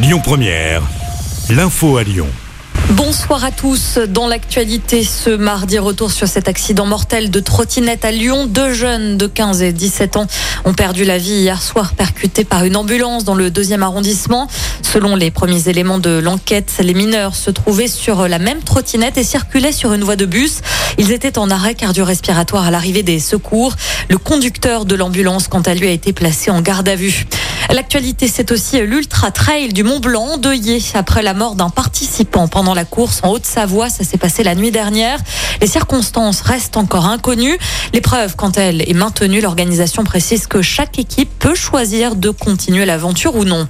Lyon Première, l'info à Lyon. Bonsoir à tous. Dans l'actualité, ce mardi, retour sur cet accident mortel de trottinette à Lyon. Deux jeunes de 15 et 17 ans ont perdu la vie hier soir percutés par une ambulance dans le deuxième arrondissement. Selon les premiers éléments de l'enquête, les mineurs se trouvaient sur la même trottinette et circulaient sur une voie de bus. Ils étaient en arrêt cardio-respiratoire à l'arrivée des secours. Le conducteur de l'ambulance, quant à lui, a été placé en garde à vue. L'actualité, c'est aussi l'Ultra Trail du Mont Blanc, endeuillé après la mort d'un participant pendant la course en Haute-Savoie. Ça s'est passé la nuit dernière. Les circonstances restent encore inconnues. L'épreuve, quant à elle, est maintenue. L'organisation précise que chaque équipe peut choisir de continuer l'aventure ou non.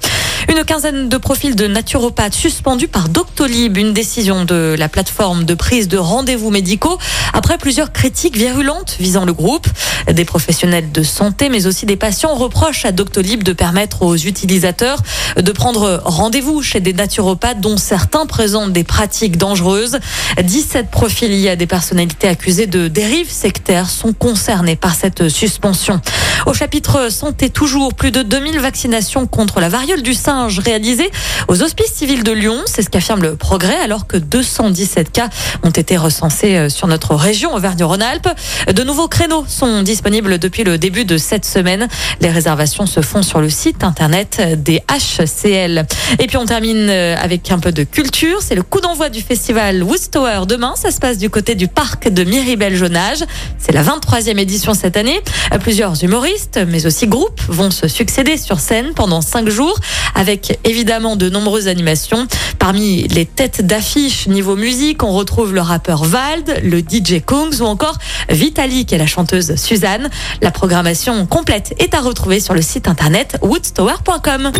Une quinzaine de profils de naturopathes suspendus par Doctolib, une décision de la plateforme de prise de rendez-vous médicaux après plusieurs critiques virulentes visant le groupe. Des professionnels de santé, mais aussi des patients reprochent à Doctolib de permettre aux utilisateurs de prendre rendez-vous chez des naturopathes dont certains présentent des pratiques dangereuses. 17 profils liés à des personnalités accusées de dérives sectaires sont concernés par cette suspension. Au chapitre santé toujours, plus de 2000 vaccinations contre la variole du singe réalisées aux hospices civils de Lyon. C'est ce qu'affirme le progrès alors que 217 cas ont été recensés euh, sur notre région Auvergne-Rhône-Alpes. De nouveaux créneaux sont disponibles depuis le début de cette semaine. Les réservations se font sur le site internet des HCL. Et puis on termine euh, avec un peu de culture. C'est le coup d'envoi du festival Woodstower demain. Ça se passe du côté du parc de Miribel-Jonage. C'est la 23e édition cette année. Plusieurs humoristes, mais aussi groupes, vont se succéder sur scène pendant cinq jours avec évidemment de nombreuses animations. Parmi les têtes d'affiche niveau musique, on retrouve le rappeur Vald, le DJ Kungs ou encore Vitalik et la chanteuse Suzanne. La programmation complète est à retrouver sur le site internet woodstower.com.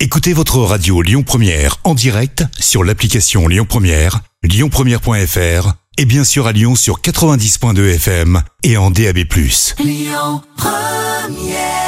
Écoutez votre radio Lyon Première en direct sur l'application Lyon Première, lyonpremière.fr et bien sûr à Lyon sur 90.2 FM et en DAB+. Lyon Première